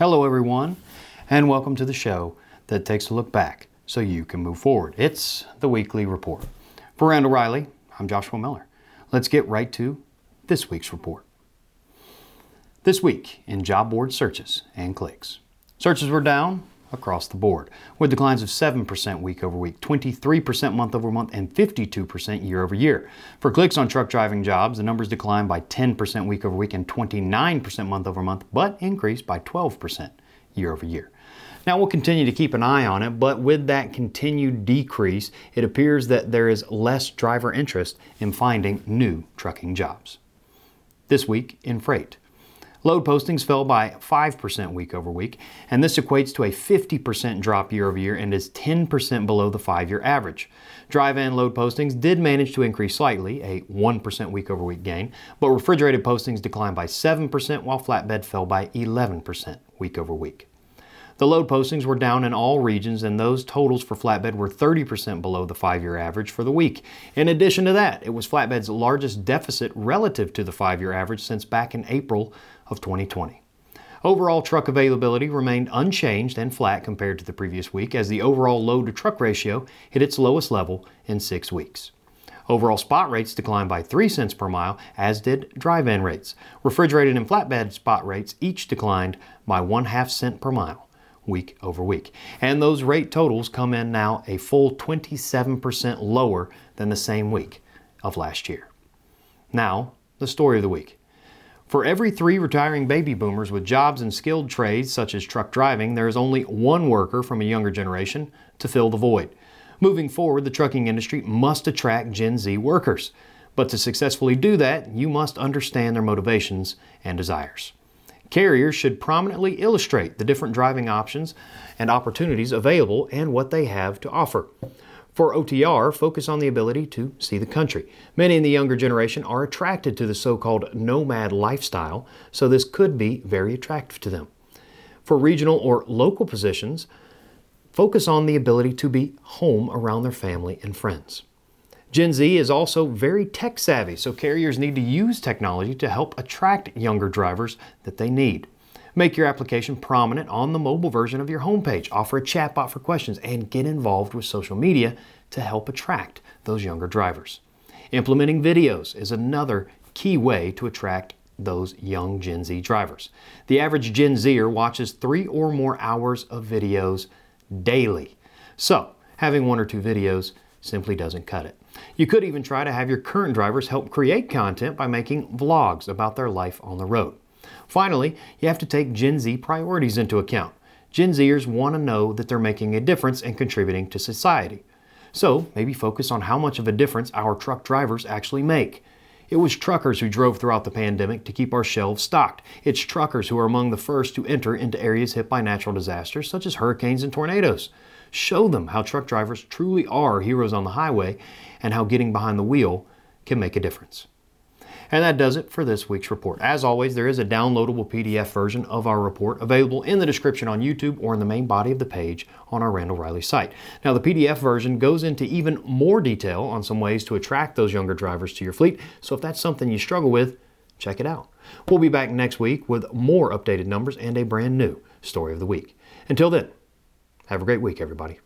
Hello, everyone, and welcome to the show that takes a look back so you can move forward. It's the weekly report. For Randall Reilly, I'm Joshua Miller. Let's get right to this week's report. This week in job board searches and clicks. Searches were down across the board, with declines of 7% week over week, 23% month over month, and 52% year over year. For clicks on truck driving jobs, the numbers declined by 10% week over week and 29% month over month, but increased by 12% year over year. Now we'll continue to keep an eye on it, but with that continued decrease, it appears that there is less driver interest in finding new trucking jobs. This week in freight. Load postings fell by 5% week over week, and this equates to a 50% drop year over year and is 10% below the five year average. Dry van load postings did manage to increase slightly, a 1% week over week gain, but refrigerated postings declined by 7% while flatbed fell by 11% week over week. The load postings were down in all regions, and those totals for flatbed were 30% below the five year average for the week. In addition to that, it was flatbed's largest deficit relative to the five year average since back in April of 2020. Overall truck availability remained unchanged and flat compared to the previous week as the overall load to truck ratio hit its lowest level in six weeks. Overall spot rates declined by 3 cents per mile, as did dry van rates. Refrigerated and flatbed spot rates each declined by one half cent per mile week over week. And those rate totals come in now a full 27% lower than the same week of last year. Now, the story of the week. For every three retiring baby boomers with jobs in skilled trades such as truck driving, there is only one worker from a younger generation to fill the void. Moving forward, the trucking industry must attract Gen Z workers. But to successfully do that, you must understand their motivations and desires. Carriers should prominently illustrate the different driving options and opportunities available and what they have to offer. For OTR, focus on the ability to see the country. Many in the younger generation are attracted to the so called nomad lifestyle, so this could be very attractive to them. For regional or local positions, focus on the ability to be home around their family and friends. Gen Z is also very tech savvy, so carriers need to use technology to help attract younger drivers that they need. Make your application prominent on the mobile version of your homepage. Offer a chatbot for questions and get involved with social media to help attract those younger drivers. Implementing videos is another key way to attract those young Gen Z drivers. The average Gen Zer watches three or more hours of videos daily. So, having one or two videos simply doesn't cut it. You could even try to have your current drivers help create content by making vlogs about their life on the road. Finally, you have to take Gen Z priorities into account. Gen Zers want to know that they're making a difference and contributing to society. So maybe focus on how much of a difference our truck drivers actually make. It was truckers who drove throughout the pandemic to keep our shelves stocked. It's truckers who are among the first to enter into areas hit by natural disasters such as hurricanes and tornadoes. Show them how truck drivers truly are heroes on the highway and how getting behind the wheel can make a difference. And that does it for this week's report. As always, there is a downloadable PDF version of our report available in the description on YouTube or in the main body of the page on our Randall Reilly site. Now, the PDF version goes into even more detail on some ways to attract those younger drivers to your fleet. So if that's something you struggle with, check it out. We'll be back next week with more updated numbers and a brand new story of the week. Until then, have a great week, everybody.